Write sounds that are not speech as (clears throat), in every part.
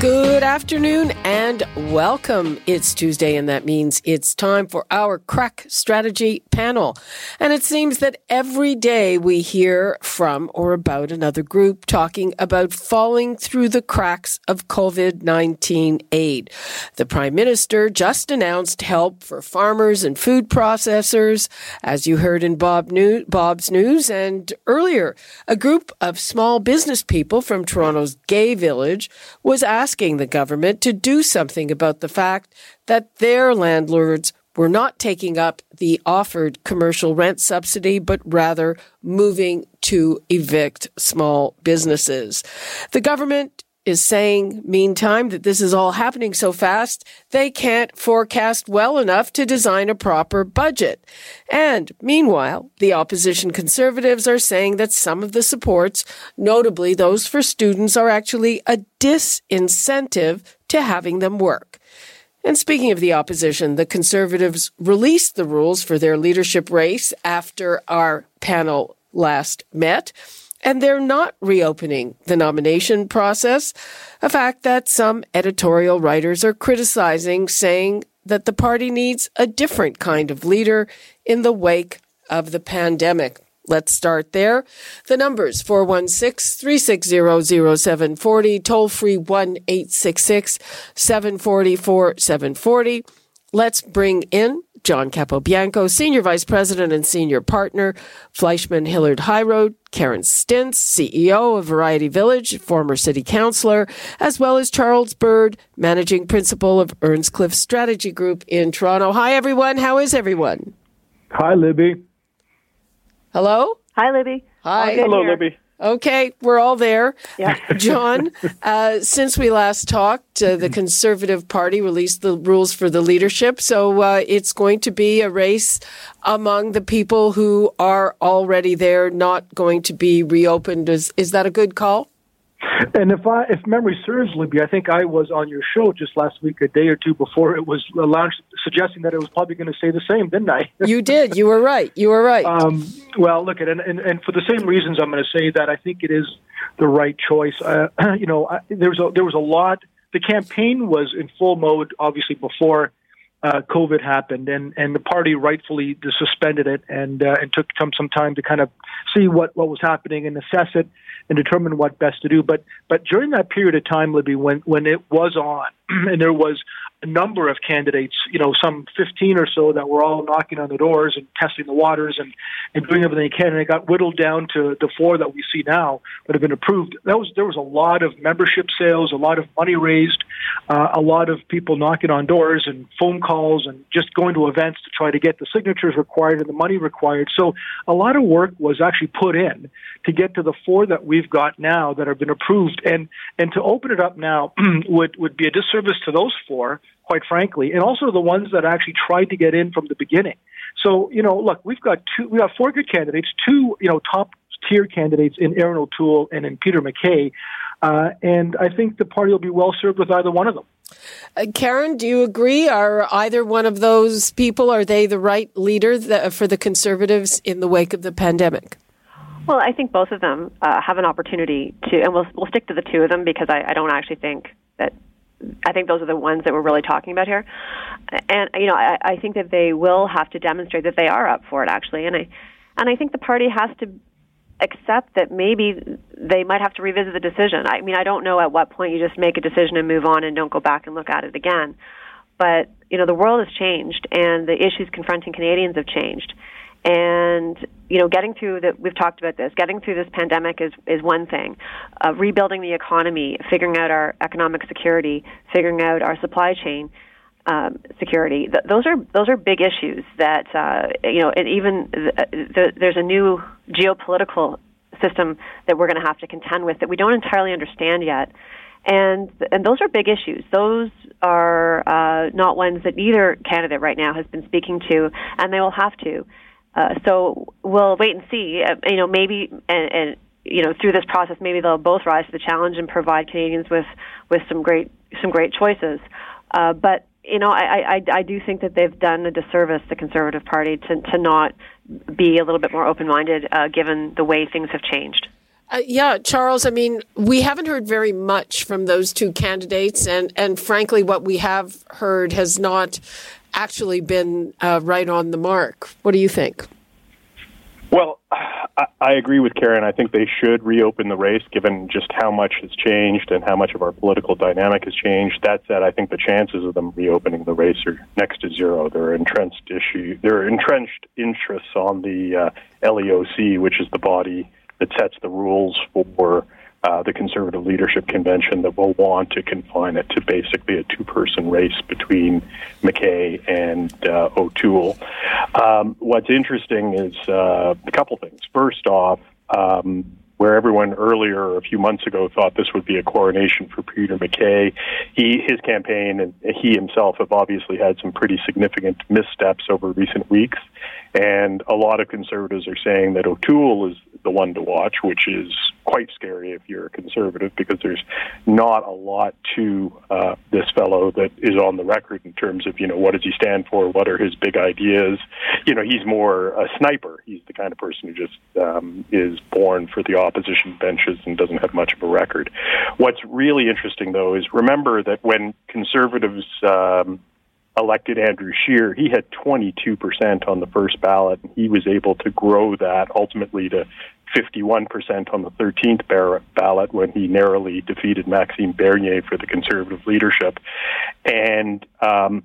Good afternoon and welcome. It's Tuesday, and that means it's time for our crack strategy panel. And it seems that every day we hear from or about another group talking about falling through the cracks of COVID 19 aid. The Prime Minister just announced help for farmers and food processors, as you heard in Bob New- Bob's news. And earlier, a group of small business people from Toronto's Gay Village was asked asking the government to do something about the fact that their landlords were not taking up the offered commercial rent subsidy, but rather moving to evict small businesses. The government is saying, meantime, that this is all happening so fast, they can't forecast well enough to design a proper budget. And meanwhile, the opposition conservatives are saying that some of the supports, notably those for students, are actually a disincentive to having them work. And speaking of the opposition, the conservatives released the rules for their leadership race after our panel last met and they're not reopening the nomination process, a fact that some editorial writers are criticizing, saying that the party needs a different kind of leader in the wake of the pandemic. Let's start there. The numbers 416 360 0740, toll free 1 866 744 740. Let's bring in John Capobianco, Senior Vice President and Senior Partner, Fleishman Hillard High Road, Karen Stintz, CEO of Variety Village, former City Councillor, as well as Charles Bird, Managing Principal of Earnscliffe Strategy Group in Toronto. Hi, everyone. How is everyone? Hi, Libby. Hello? Hi, Libby. Hi. Hello, here. Libby. Okay, we're all there. Yeah. (laughs) John, uh, since we last talked, uh, the Conservative Party released the rules for the leadership. So uh, it's going to be a race among the people who are already there, not going to be reopened. Is, is that a good call? And if I, if memory serves, Libby, I think I was on your show just last week, a day or two before it was launched, suggesting that it was probably going to say the same, didn't I? (laughs) You did. You were right. You were right. Um, well, look at and, and and for the same reasons, I'm going to say that I think it is the right choice. Uh, (clears throat) you know, I, there was a, there was a lot. The campaign was in full mode, obviously before uh, COVID happened, and and the party rightfully suspended it and uh, and took some some time to kind of see what what was happening and assess it and determine what best to do. But but during that period of time, Libby, when when it was on, (clears throat) and there was a number of candidates, you know, some 15 or so that were all knocking on the doors and testing the waters and, and doing everything they can. And it got whittled down to the four that we see now that have been approved. That was, there was a lot of membership sales, a lot of money raised, uh, a lot of people knocking on doors and phone calls and just going to events to try to get the signatures required and the money required. So a lot of work was actually put in to get to the four that we've got now that have been approved. And, and to open it up now (clears throat) would, would be a disservice to those four quite frankly, and also the ones that actually tried to get in from the beginning. So, you know, look, we've got two, we have four good candidates, two, you know, top tier candidates in Erin O'Toole and in Peter MacKay. Uh, and I think the party will be well served with either one of them. Uh, Karen, do you agree? Are either one of those people, are they the right leader that, for the Conservatives in the wake of the pandemic? Well, I think both of them uh, have an opportunity to, and we'll, we'll stick to the two of them because I, I don't actually think that I think those are the ones that we're really talking about here. And you know, I, I think that they will have to demonstrate that they are up for it actually. And I and I think the party has to accept that maybe they might have to revisit the decision. I mean, I don't know at what point you just make a decision and move on and don't go back and look at it again. But, you know, the world has changed and the issues confronting Canadians have changed. And you know, getting through that, we've talked about this. Getting through this pandemic is is one thing. Uh, rebuilding the economy, figuring out our economic security, figuring out our supply chain um, security. Th- those are those are big issues that uh, you know. And even th- th- there's a new geopolitical system that we're going to have to contend with that we don't entirely understand yet. and and those are big issues. Those are uh, not ones that either candidate right now has been speaking to, and they will have to. Uh, so we'll wait and see. Uh, you know, maybe and, and you know through this process, maybe they'll both rise to the challenge and provide Canadians with with some great some great choices. Uh, but you know, I, I I do think that they've done a disservice the Conservative Party to to not be a little bit more open minded, uh, given the way things have changed. Uh, yeah, Charles. I mean, we haven't heard very much from those two candidates, and and frankly, what we have heard has not actually been uh, right on the mark. What do you think? Well, I, agree with Karen. I think they should reopen the race, given just how much has changed and how much of our political dynamic has changed. That said, I think the chances of them reopening the race are next to zero. There are entrenched issue. There are entrenched interests on the uh, LEOC, which is the body that sets the rules for uh, the Conservative Leadership Convention that will want to confine it to basically a two person race between MacKay and uh, O'Toole. Um, what's interesting is uh, a couple things. First off, um, where everyone earlier, a few months ago, thought this would be a coronation for Peter MacKay. He, his campaign, and he himself have obviously had some pretty significant missteps over recent weeks. And a lot of conservatives are saying that O'Toole is the one to watch, which is quite scary if you're a conservative because there's not a lot to uh, this fellow that is on the record in terms of you know what does he stand for, what are his big ideas. You know, he's more a sniper. He's the kind of person who just um, is born for the opposition benches and doesn't have much of a record. What's really interesting though is remember that when conservatives um, elected Andrew Scheer, he had 22% on the first ballot. and He was able to grow that ultimately to 51% on the 13th ballot when he narrowly defeated Maxime Bernier for the conservative leadership. And um,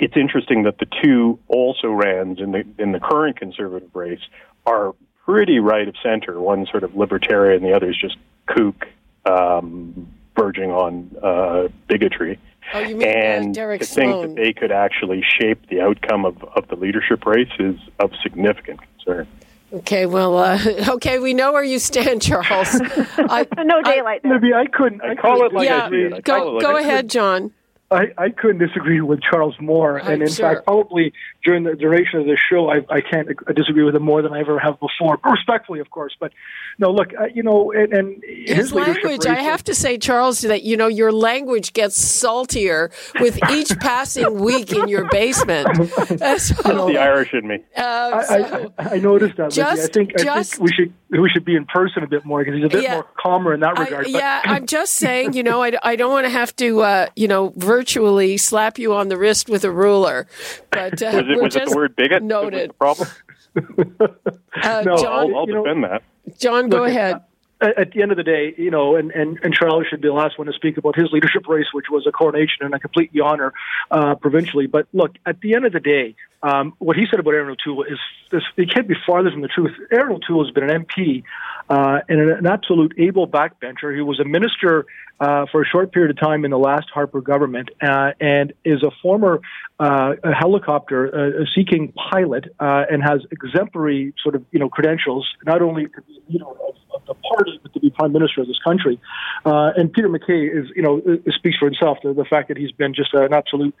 it's interesting that the two also rans in the in the current conservative race are pretty right of center. One sort of libertarian, the other is just kook, um, verging on uh, bigotry. Oh, you mean uh, and uh, Derek to Sloan. think that they could actually shape the outcome of, of the leadership race is of significant concern. Okay, well, uh, (laughs) okay, we know where you stand, Charles. (laughs) I, no daylight. I, maybe I couldn't. I, I call it like yeah, I see it. go, like go I ahead, John. I, I couldn't disagree with Charles more, and in sure. fact, probably during the duration of this show, I, I can't disagree with him more than I ever have before. Respectfully, of course, but no, look, uh, you know, and, and his, His language, I have to say, Charles, that you know your language gets saltier with each (laughs) passing week in your basement. (laughs) Uh, so, the Irish in me. uh, I, so- I, I noticed that. Lindsay. I Just- think I just- think we should we should be in person a bit more because he's a bit Yeah. more calmer in that I- regard. but- yeah, I'm just saying, you know, I, I don't want to have to, uh, you know, virtually (laughs) slap you on the wrist with a ruler. But uh, (laughs) Was it, we're was it the word bigot? Noted. the problem? (laughs) Uh, No, John, I'll, I'll you know- defend that. John, go Look, ahead. at, at the end of the day, you know, and, and, and Charles should be the last one to speak about his leadership race, which was a coronation and a complete honor uh, provincially. But look, at the end of the day, um, what he said about Erin O'Toole is this, it can't be farther from the truth. Erin O'Toole has been an MP uh, and an, an absolute able backbencher. He was a minister uh, for a short period of time in the last Harper government uh, and is a former uh, a helicopter uh, seeking pilot uh, and has exemplary sort of you know credentials, not only to be leader of, of the party but to be prime minister of this country. Uh, and Peter MacKay is you know speaks for himself. The, the fact that he's been just an absolute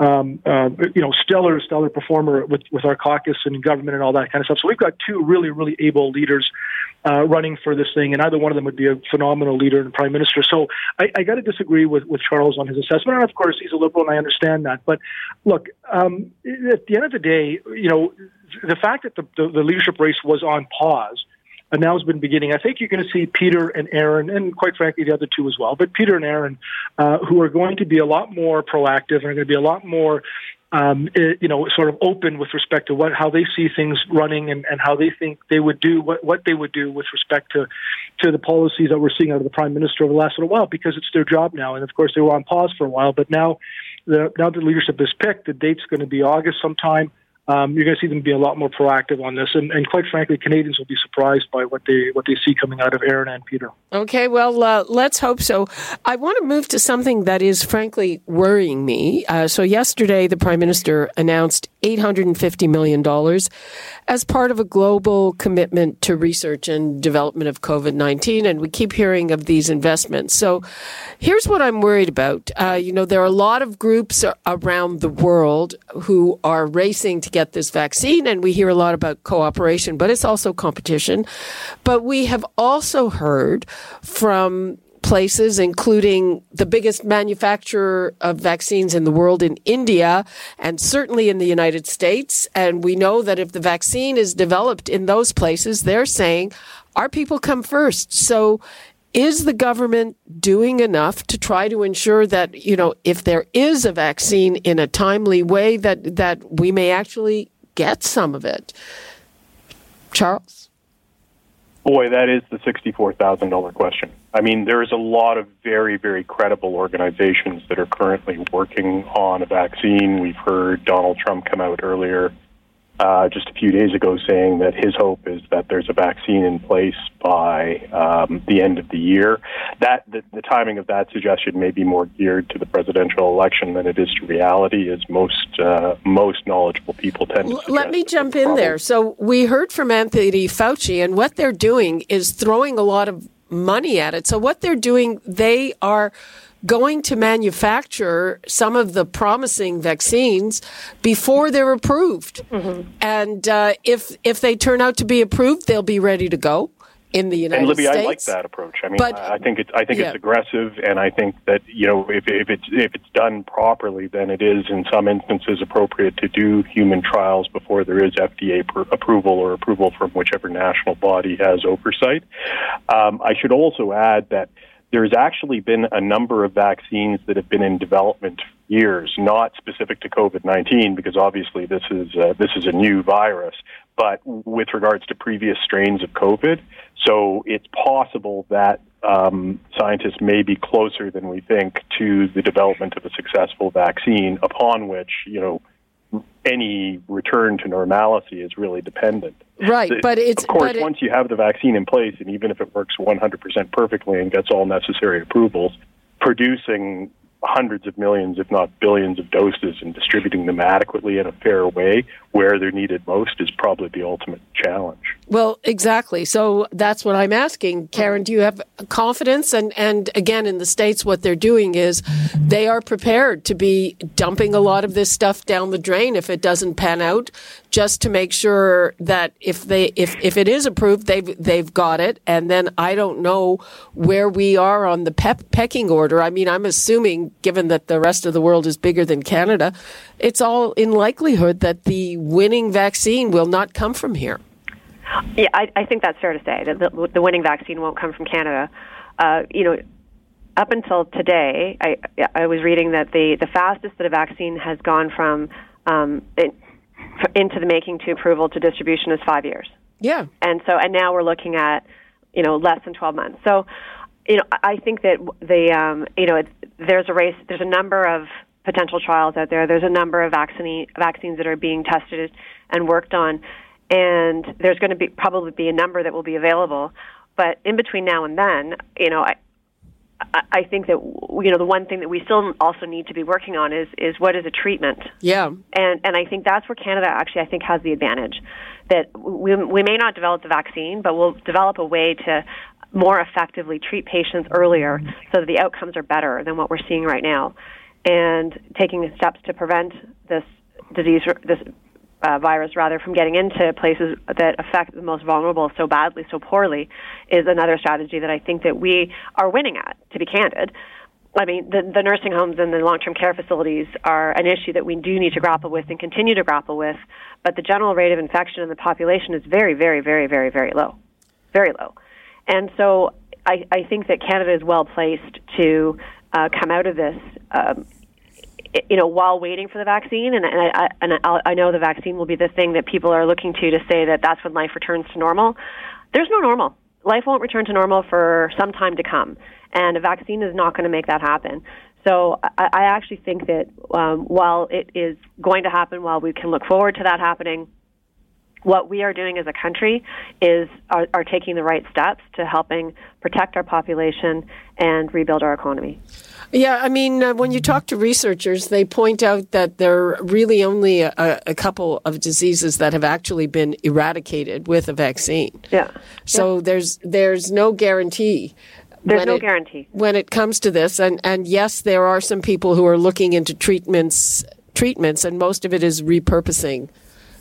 um, you know stellar stellar performer with with our caucus and government and all that kind of stuff. So we've got two really really able leaders running for this thing, and either one of them would be a phenomenal leader and prime minister. So I, I got to disagree with, with Charles on his assessment, and of course he's a liberal, and I understand that. But look, um, at the end of the day, you know, the fact that the, the, the leadership race was on pause. And now has been beginning. I think you're going to see Peter and Erin, and quite frankly, the other two as well. But Peter and Erin, uh, who are going to be a lot more proactive and are going to be a lot more um, eh, you know, sort of open with respect to what how they see things running and, and how they think they would do what, what they would do with respect to to the policies that we're seeing out of the prime minister over the last little while because it's their job now. And of course, they were on pause for a while, but now the now the leadership is picked. The date's going to be August sometime. Um, you're going to see them be a lot more proactive on this. And, and, quite frankly, Canadians will be surprised by what they what they see coming out of Erin and Peter. Okay, well, uh, let's hope so. I want to move to something that is frankly worrying me. Uh, so yesterday, the Prime Minister announced 850 million dollars as part of a global commitment to research and development of COVID 19, and we keep hearing of these investments. So here's what I'm worried about. Uh, you know, there are a lot of groups around the world who are racing to get this vaccine, and we hear a lot about cooperation, but it's also competition. But we have also heard from places, including the biggest manufacturer of vaccines in the world in India and certainly in the United States. And we know that if the vaccine is developed in those places, they're saying our people come first. So is the government doing enough to try to ensure that you know if there is a vaccine in a timely way that that we may actually get some of it? Charles? Boy that is the $64,000 question. I mean there's a lot of very very credible organizations that are currently working on a vaccine. We've heard donald trump come out earlier uh, just a few days ago saying that his hope is that there's a vaccine in place by um, the end of the year. That the, the, timing of that suggestion may be more geared to the presidential election than it is to reality, as most uh, most knowledgeable people tend to. Let me jump in there. So we heard from Anthony Fauci, and what they're doing is throwing a lot of money at it. So what they're doing, they are going to manufacture some of the promising vaccines before they're approved. Mm-hmm. And uh, if if they turn out to be approved, they'll be ready to go in the United and Libby, States. I like that approach. I mean, but, I think it's I think yeah. it's aggressive, and I think that you know if if it's if it's done properly, then it is in some instances appropriate to do human trials before there is FDA pr- approval or approval from whichever national body has oversight. Um, I should also add that there's actually been a number of vaccines that have been in development for years, not specific to COVID-19, because obviously this is uh, this is a new virus, but with regards to previous strains of COVID. So it's possible that um, scientists may be closer than we think to the development of a successful vaccine, upon which you know any return to normalcy is really dependent. Right, but it's of course it, once you have the vaccine in place, and even if it works 100% perfectly and gets all necessary approvals, producing hundreds of millions, if not billions, of doses and distributing them adequately in a fair way where they're needed most is probably the ultimate challenge. Well, exactly. So that's what I'm asking. Karen, do you have confidence? And, and again, in the States, what they're doing is they are prepared to be dumping a lot of this stuff down the drain if it doesn't pan out, just to make sure that if they, if, if it is approved, they've, they've got it. And then I don't know where we are on the pep, pecking order. I mean, I'm assuming, given that the rest of the world is bigger than Canada, it's all in likelihood that the winning vaccine will not come from here. Yeah, I, I think that's fair to say that the, the winning vaccine won't come from Canada. Uh, you know, up until today, I, I was reading that the, the fastest that a vaccine has gone from um, into the making to approval to distribution is five years. Yeah. And so, and now we're looking at, you know, less than 12 months. So, you know, I think that the, um, you know, it's, there's a race, there's a number of potential trials out there. There's a number of vaccine, vaccines that are being tested and worked on, and there's going to be probably be a number that will be available. But in between now and then, you know, I, I think that you know the one thing that we still also need to be working on is is what is a treatment. Yeah. And and I think that's where Canada actually I think has the advantage that we we may not develop the vaccine, but we'll develop a way to more effectively treat patients earlier so that the outcomes are better than what we're seeing right now and taking steps to prevent this disease, this uh, virus rather, from getting into places that affect the most vulnerable so badly, so poorly, is another strategy that I think that we are winning at. To be candid, I mean, the, the nursing homes and the long-term care facilities are an issue that we do need to grapple with and continue to grapple with. But the general rate of infection in the population is very, very, very, very, very low, very low. And so I, I think that Canada is well placed to uh, come out of this um, you know, while waiting for the vaccine, and, and I and I, know the vaccine will be the thing that people are looking to to say that that's when life returns to normal. There's no normal. Life won't return to normal for some time to come, and a vaccine is not going to make that happen. So I, I actually think that um, while it is going to happen, while we can look forward to that happening, what we are doing as a country is are, are taking the right steps to helping protect our population and rebuild our economy. Yeah, I mean, uh, when you talk to researchers, they point out that there are really only a, a, couple of diseases that have actually been eradicated with a vaccine. Yeah. So yeah. there's there's no guarantee. There's no it, guarantee when it comes to this, and and yes, there are some people who are looking into treatments treatments, and most of it is repurposing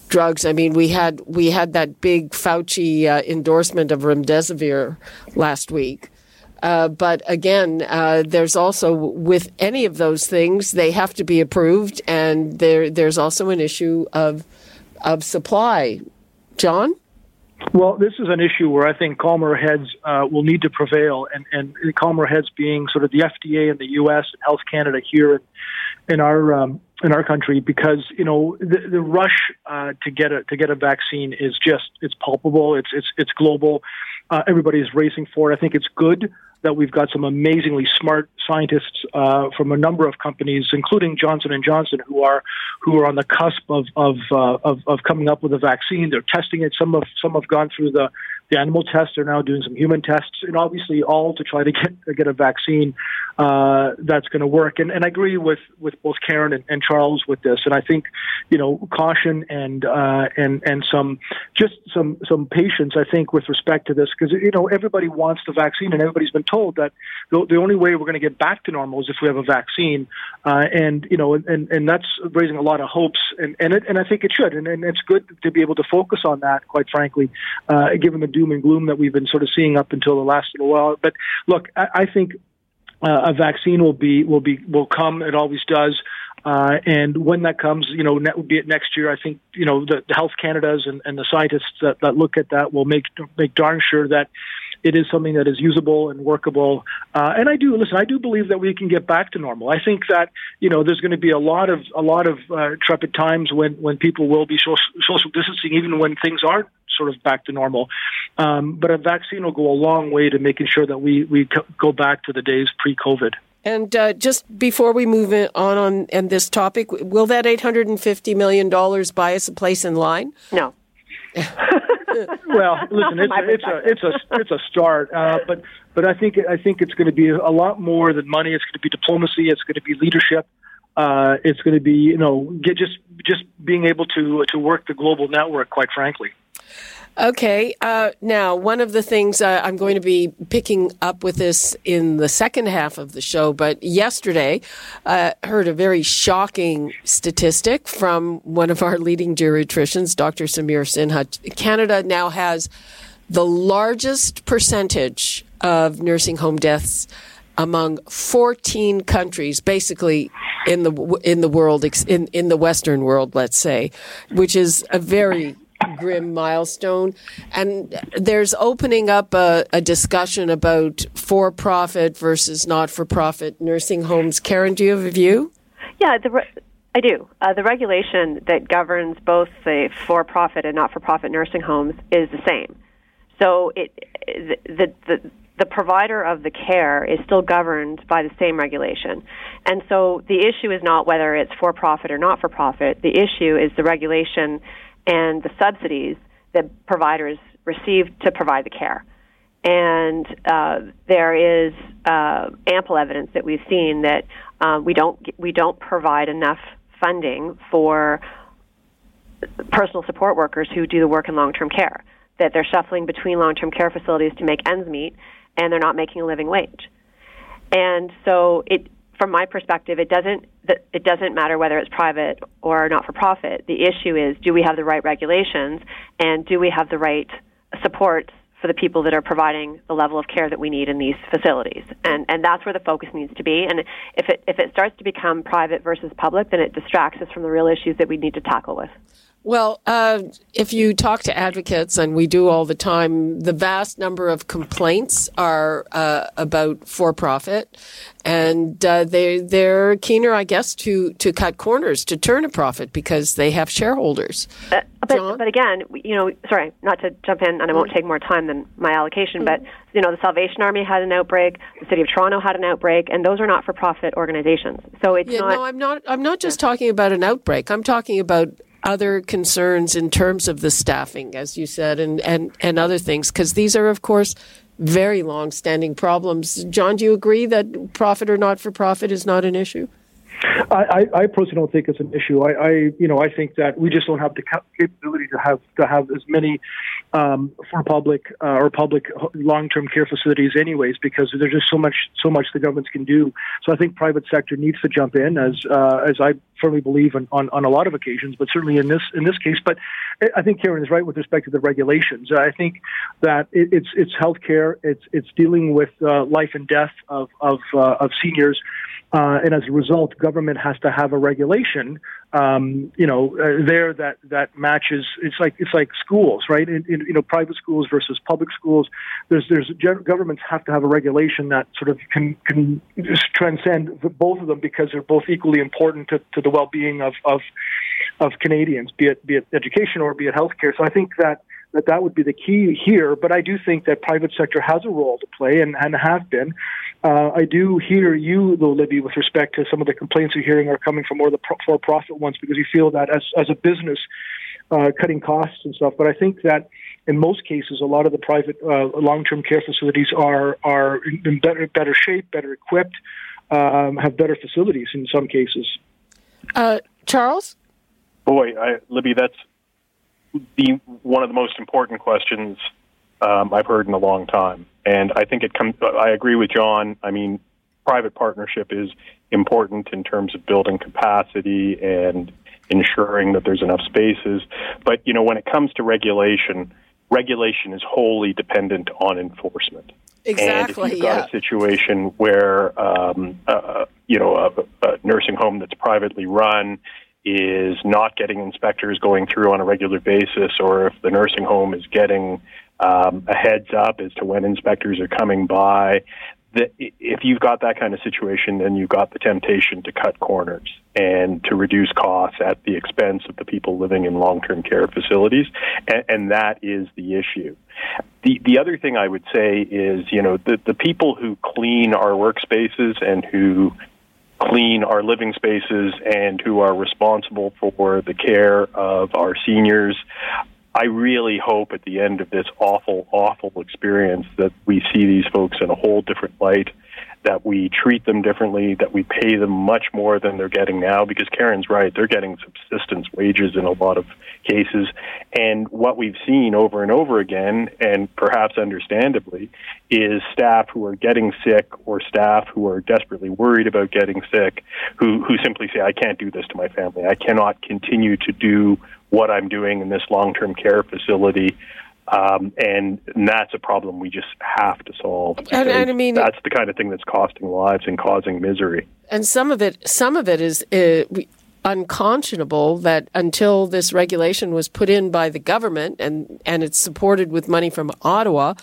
drugs. I mean, we had we had that big Fauci uh, endorsement of remdesivir last week. Uh, but again, uh, there's also with any of those things, they have to be approved, and there there's also an issue of of supply. John. Well, this is an issue where I think calmer heads uh, will need to prevail, and, and calmer heads being sort of the FDA in the U.S. and Health Canada here in, in our um, in our country, because you know the, the rush uh, to get a to get a vaccine is just it's palpable, it's it's it's global. Uh, everybody is racing for it. I think it's good that we've got some amazingly smart scientists uh, from a number of companies, including Johnson and Johnson, who are who are on the cusp of of, uh, of, of coming up with a vaccine. They're testing it. Some have some have gone through the the animal tests. They're now doing some human tests, and obviously all to try to get get a vaccine uh, that's going to work. And, and I agree with with both Karen and, and Charles with this. And I think you know caution and uh, and and some just some some patience. I think with respect to this because you know everybody wants the vaccine, and everybody's been told that the, the only way we're going to get back to normal is if we have a vaccine. Uh, and you know, and and that's raising a lot of hopes, and and it, and I think it should, and, and it's good to be able to focus on that. Quite frankly, uh, given the doom and gloom that we've been sort of seeing up until the last little while. But look, I, I think uh, a vaccine will be will be will come. It always does. Uh, and when that comes, you know, net, be it next year, I think, you know, the, the Health Canada's and, and the scientists that, that look at that will make make darn sure that it is something that is usable and workable. Uh, and I do listen. I do believe that we can get back to normal. I think that you know there's going to be a lot of a lot of uh, trepid times when when people will be social, social distancing, even when things aren't sort of back to normal. Um, but a vaccine will go a long way to making sure that we we go back to the days pre-COVID. And uh, just before we move on on and this topic, will that eight hundred and fifty million dollars buy us a place in line? No. (laughs) well, (laughs) listen, it's a, it's a it's a it's a start, uh, but but I think I think it's going to be a lot more than money. It's going to be diplomacy. It's going to be leadership. Uh, it's going to be you know get just just being able to to work the global network. Quite frankly. Okay. Uh, now, one of the things uh, I'm going to be picking up with this in the second half of the show, but yesterday uh, heard a very shocking statistic from one of our leading geriatricians, Dr. Samir Sinha. Canada now has the largest percentage of nursing home deaths among 14 countries, basically in the in the world, in in the Western world, let's say, which is a very grim milestone. And there's opening up a, a discussion about for profit versus not for profit nursing homes. Karen, do you have a view? Yeah, the, I do. Uh, the regulation that governs both the for profit and not for profit nursing homes is the same. So it, the, the, the provider of the care is still governed by the same regulation. And so the issue is not whether it's for profit or not for profit. The issue is the regulation and the subsidies that providers receive to provide the care. And uh, there is uh, ample evidence that we've seen that uh, we don't we don't provide enough funding for personal support workers who do the work in long-term care. That they're shuffling between long-term care facilities to make ends meet, and they're not making a living wage. And so it from my perspective, it doesn't it doesn't matter whether it's private or not for profit. The issue is do we have the right regulations and do we have the right support for the people that are providing the level of care that we need in these facilities. And and that's where the focus needs to be. And if it if it starts to become private versus public, then it distracts us from the real issues that we need to tackle with. Well, uh, if you talk to advocates, and we do all the time, the vast number of complaints are uh, about for-profit, and uh, they they're keener, I guess, to to cut corners to turn a profit because they have shareholders. Uh, but, but again, you know, sorry, not to jump in, and I won't take more time than my allocation, mm. but you know, the Salvation Army had an outbreak, the City of Toronto had an outbreak, and those are not for profit organizations. So it's yeah, not. No, I'm not. I'm not just talking about an outbreak. I'm talking about other concerns in terms of the staffing, as you said, and, and, and other things? Because these are, of course, very long standing problems. John, do you agree that profit or not for profit is not an issue? I, I, personally don't think it's an issue. I, I, you know, I think that we just don't have the capability to have to have as many um, for public uh, or public long-term care facilities, anyways, because there's just so much so much the governments can do. So I think private sector needs to jump in, as uh, as I firmly believe on, on, on a lot of occasions, but certainly in this in this case. But I think Karen is right with respect to the regulations. I think that it, it's it's healthcare, it's it's dealing with uh, life and death of of uh, of seniors. Uh, and as a result, government has to have a regulation, um, you know, uh, there that that matches. It's like it's like schools, right? In, in, you know, private schools versus public schools. There's there's governments have to have a regulation that sort of can can transcend both of them because they're both equally important to, to the well-being of of of Canadians, be it be it education or be it healthcare. So I think that that that would be the key here. But I do think that private sector has a role to play and, and have been. Uh, I do hear you, though, Libby, with respect to some of the complaints you're hearing are coming from more of the for-profit ones because you feel that as as a business, uh, cutting costs and stuff. But I think that in most cases, a lot of the private uh, long-term care facilities are are in better better shape, better equipped, um, have better facilities in some cases. Uh, Charles, boy, I, Libby, that's the one of the most important questions um, I've heard in a long time. And I think it comes. I agree with John. I mean, private partnership is important in terms of building capacity and ensuring that there's enough spaces. But you know, when it comes to regulation, regulation is wholly dependent on enforcement. Exactly. And if you've got yeah. a situation where um, uh, you know a, a nursing home that's privately run is not getting inspectors going through on a regular basis, or if the nursing home is getting um, a heads up as to when inspectors are coming by. That if you've got that kind of situation, then you've got the temptation to cut corners and to reduce costs at the expense of the people living in long-term care facilities, and, and that is the issue. The the other thing I would say is, you know, the the people who clean our workspaces and who clean our living spaces and who are responsible for the care of our seniors. I really hope at the end of this awful, awful experience that we see these folks in a whole different light, that we treat them differently, that we pay them much more than they're getting now, because Karen's right, they're getting subsistence wages in a lot of cases. And what we've seen over and over again, and perhaps understandably, is staff who are getting sick or staff who are desperately worried about getting sick, who, who simply say, I can't do this to my family. I cannot continue to do what I'm doing in this long term care facility. Um, and, and that's a problem we just have to solve. And, and, I mean, that's the kind of thing that's costing lives and causing misery. And some of it, some of it is uh, unconscionable that until this regulation was put in by the government and and it's supported with money from Ottawa,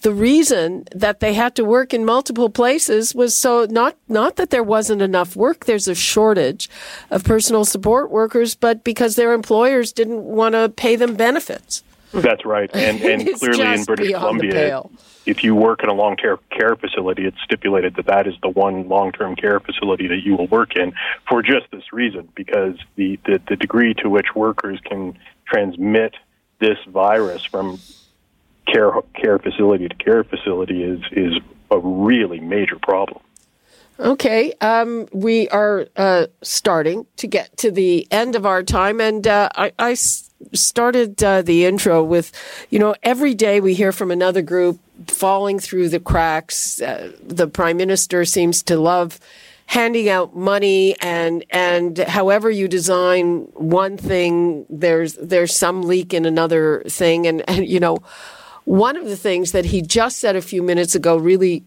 the reason that they had to work in multiple places was so not not that there wasn't enough work there's a shortage of personal support workers but because their employers didn't want to pay them benefits (laughs) that's right and (laughs) and clearly in British Columbia if you work in a long term care facility it's stipulated that that is the one long term care facility that you will work in for just this reason because the the, the degree to which workers can transmit this virus from care care facility to care facility is is a really major problem. Okay, um, we are uh, starting to get to the end of our time, and uh, I, I started uh, the intro with, you know, every day we hear from another group falling through the cracks. Uh, the prime minister seems to love handing out money and and however you design one thing there's there's some leak in another thing and, and you know one of the things that he just said a few minutes ago really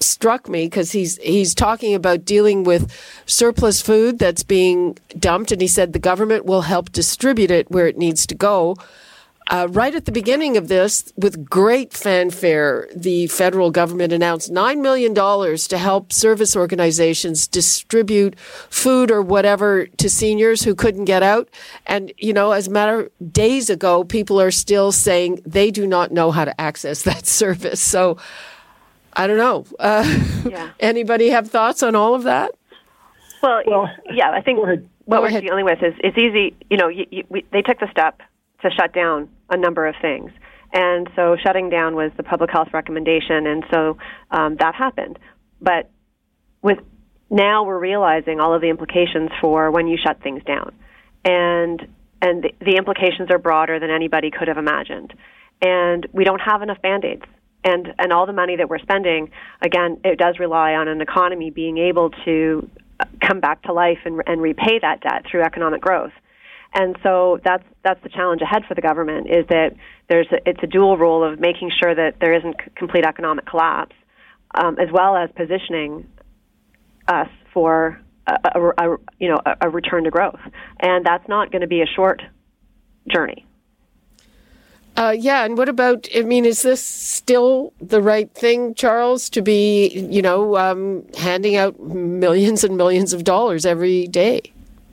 struck me because he's he's talking about dealing with surplus food that's being dumped, and he said the government will help distribute it where it needs to go. Uh, right at the beginning of this, with great fanfare, the federal government announced $9 million to help service organizations distribute food or whatever to seniors who couldn't get out. And, you know, as a matter of days ago, people are still saying they do not know how to access (laughs) that service. So I don't know. Uh, yeah. (laughs) Anybody have thoughts on all of that? Well, well yeah, I think what we're ahead. dealing with is it's easy. You know, you, you, we, they took the step to shut down a number of things. And so shutting down was the public health recommendation, and so um, that happened. But with now we're realizing all of the implications for when you shut things down, and and the, the implications are broader than anybody could have imagined. And we don't have enough band aids, and and all the money that we're spending, again, it does rely on an economy being able to uh, come back to life and, and repay that debt through economic growth. And so that's that's the challenge ahead for the government is that there's a, it's a dual role of making sure that there isn't complete economic collapse, um, as well as positioning us for a, a, a you know a return to growth. And that's not going to be a short journey. Uh, yeah, and what about? I mean, is this still the right thing, Charles, to be, you know, um, handing out millions and millions of dollars every day?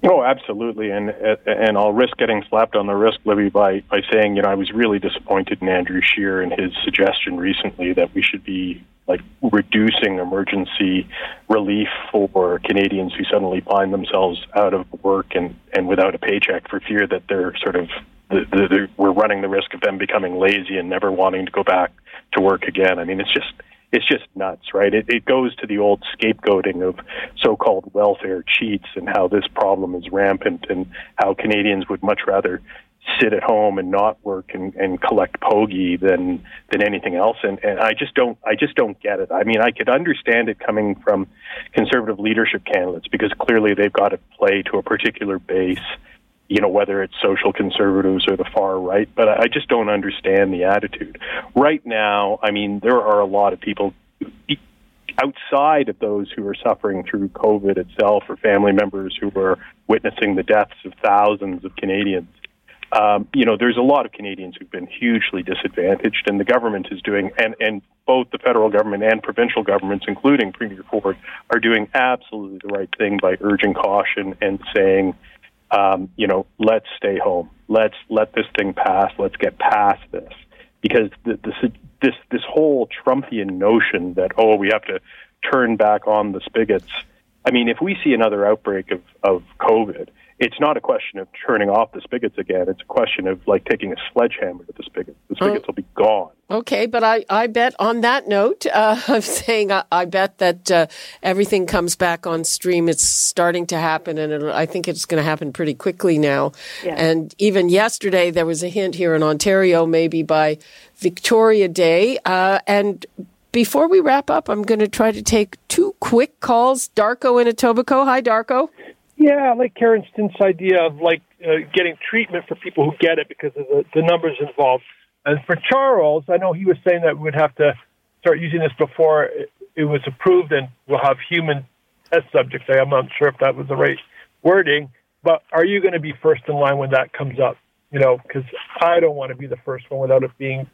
Oh, absolutely, and and I'll risk getting slapped on the wrist, Libby, by by saying, you know, I was really disappointed in Andrew Scheer and his suggestion recently that we should be like reducing emergency relief for Canadians who suddenly find themselves out of work and and without a paycheck for fear that they're sort of the, the, we're running the risk of them becoming lazy and never wanting to go back to work again. I mean, it's just it's just nuts, right? It, it goes to the old scapegoating of so-called welfare cheats and how this problem is rampant and how Canadians would much rather sit at home and not work and, and collect pogie than than anything else and, and I just don't I just don't get it. I mean I could understand it coming from conservative leadership candidates because clearly they've got to play to a particular base you know, whether it's social conservatives or the far right, but I just don't understand the attitude. Right now, I mean, there are a lot of people outside of those who are suffering through COVID itself or family members who are witnessing the deaths of thousands of Canadians. Um, you know, there's a lot of Canadians who've been hugely disadvantaged, and the government is doing, and, and both the federal government and provincial governments, including Premier Ford, are doing absolutely the right thing by urging caution and saying, um, you know, let's stay home. Let's let this thing pass. Let's get past this because the, this this this whole Trumpian notion that oh we have to turn back on the spigots. I mean, if we see another outbreak of of COVID, it's not a question of turning off the spigots again. It's a question of like taking a sledgehammer to the spigots. The spigots oh. will be gone. Okay, but I, I bet on that note uh, (laughs) of saying I, I bet that uh, everything comes back on stream. It's starting to happen, and it, I think it's going to happen pretty quickly now. Yeah. And even yesterday, there was a hint here in Ontario, maybe by Victoria Day. Uh, and before we wrap up, I'm going to try to take two quick calls. Darko in Etobicoke. Hi, Darko. Yeah, I like Karen Stintz idea of like uh, getting treatment for people who get it because of the, the numbers involved. And for Charles, I know he was saying that we'd have to start using this before it, it was approved, and we'll have human test subjects. I'm not sure if that was the right wording, but are you going to be first in line when that comes up? You know, because I don't want to be the first one without it being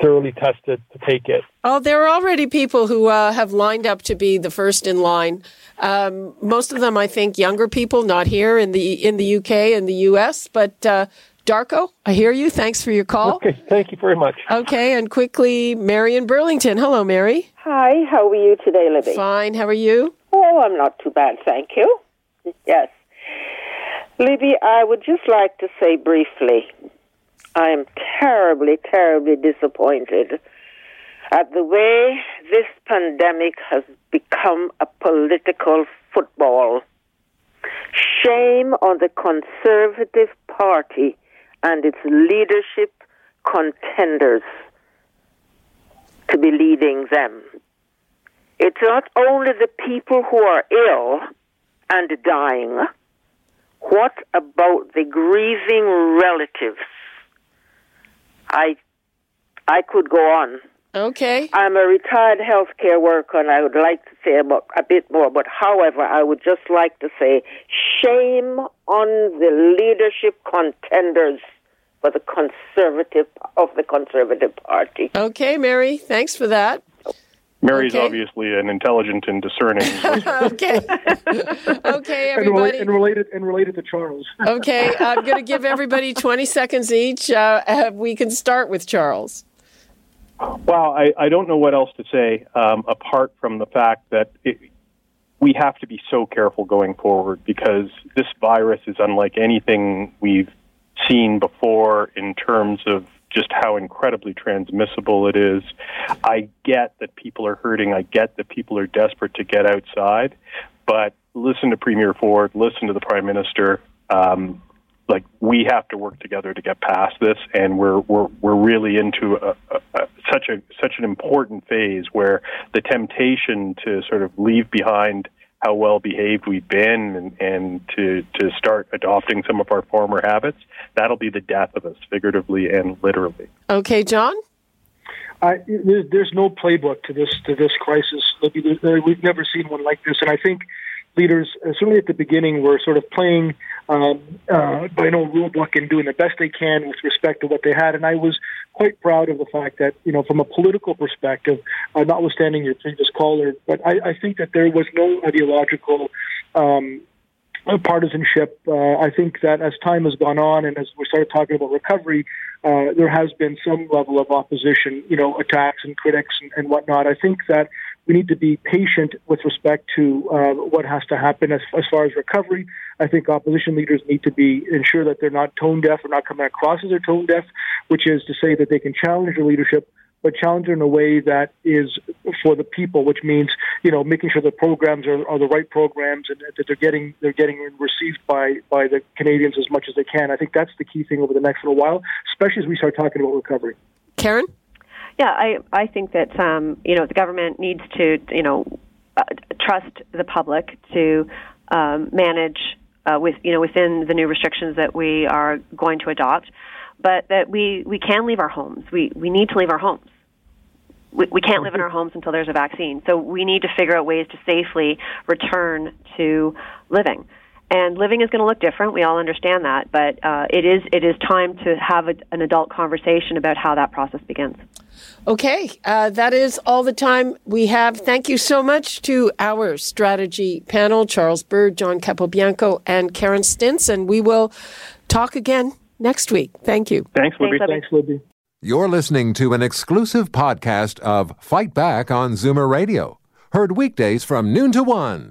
thoroughly tested to take it. Oh, there are already people who uh, have lined up to be the first in line. Um, most of them, I think, younger people, not here in the in the UK and the US. But uh, Darko, I hear you. Thanks for your call. Okay, thank you very much. Okay, and quickly, Mary in Burlington. Hello, Mary. Hi, how are you today, Libby? Fine. How are you? Oh, I'm not too bad, thank you. Yes. Libby, I would just like to say briefly I am terribly, terribly disappointed at the way this pandemic has become a political football. Shame on the Conservative Party and its leadership contenders to be leading them. It's not only the people who are ill and dying. What about the grieving relatives I I could go on Okay. I'm a retired healthcare worker, and I would like to say about a bit more. But however, I would just like to say, shame on the leadership contenders for the conservative of the Conservative Party. Okay, Mary. Thanks for that. Mary's Okay. obviously an intelligent and discerning. (laughs) okay. (laughs) okay, And, rela- everybody. and related and related to Charles. (laughs) Okay, I'm going to give everybody 20 seconds each. Uh, uh, we can start with Charles. Well, I, I don't know what else to say um, apart from the fact that it, we have to be so careful going forward because this virus is unlike anything we've seen before in terms of just how incredibly transmissible it is. I get that people are hurting. I get that people are desperate to get outside, but listen to Premier Ford, listen to the Prime Minister. Um, like we have to work together to get past this, and we're we're we're really into a, a, a, such a such an important phase where the temptation to sort of leave behind how well behaved we've been and, and to to start adopting some of our former habits that'll be the death of us figuratively and literally Okay, John? I, there- there's no playbook to this to this crisis. Libby. There- there- We've never seen one like this, and I think leaders, uh, certainly at the beginning, were sort of playing um, uh, by no rule book and doing the best they can with respect to what they had. And I was quite proud of the fact that, you know, from a political perspective, uh, notwithstanding your previous caller, but I, I think that there was no ideological. Um, uh, partisanship. Uh, I think that as time has gone on and as we started talking about recovery, uh, there has been some level of opposition, you know, attacks and critics and, and whatnot. I think that we need to be patient with respect to uh, what has to happen as, as far as recovery. I think opposition leaders need to be ensure that they're not tone deaf or not coming across as they're tone deaf, which is to say that they can challenge the leadership but challenge in a way that is for the people, which means you know making sure the programs are, are the right programs and that they're getting they're getting received by by the Canadians as much as they can. I think that's the key thing over the next little while, especially as we start talking about recovery. Karen? Yeah, I I think that um, you know the government needs to you know uh, trust the public to um, manage uh, with you know within the new restrictions that we are going to adopt, but that we we can leave our homes. We we need to leave our homes. We, we can't live in our homes until there's a vaccine. So we need to figure out ways to safely return to living. And living is going to look different. We all understand that, but uh, it is it is time to have a, an adult conversation about how that process begins. Okay, uh, that is all the time we have. Thank you so much to our strategy panel, Charles Bird, John Capobianco, and Karen Stintz, and we will talk again next week. Thank you. thanks libby Libby. Thanks, Libby. You're listening to an exclusive podcast of Fight Back on Zoomer Radio, heard weekdays from noon to one.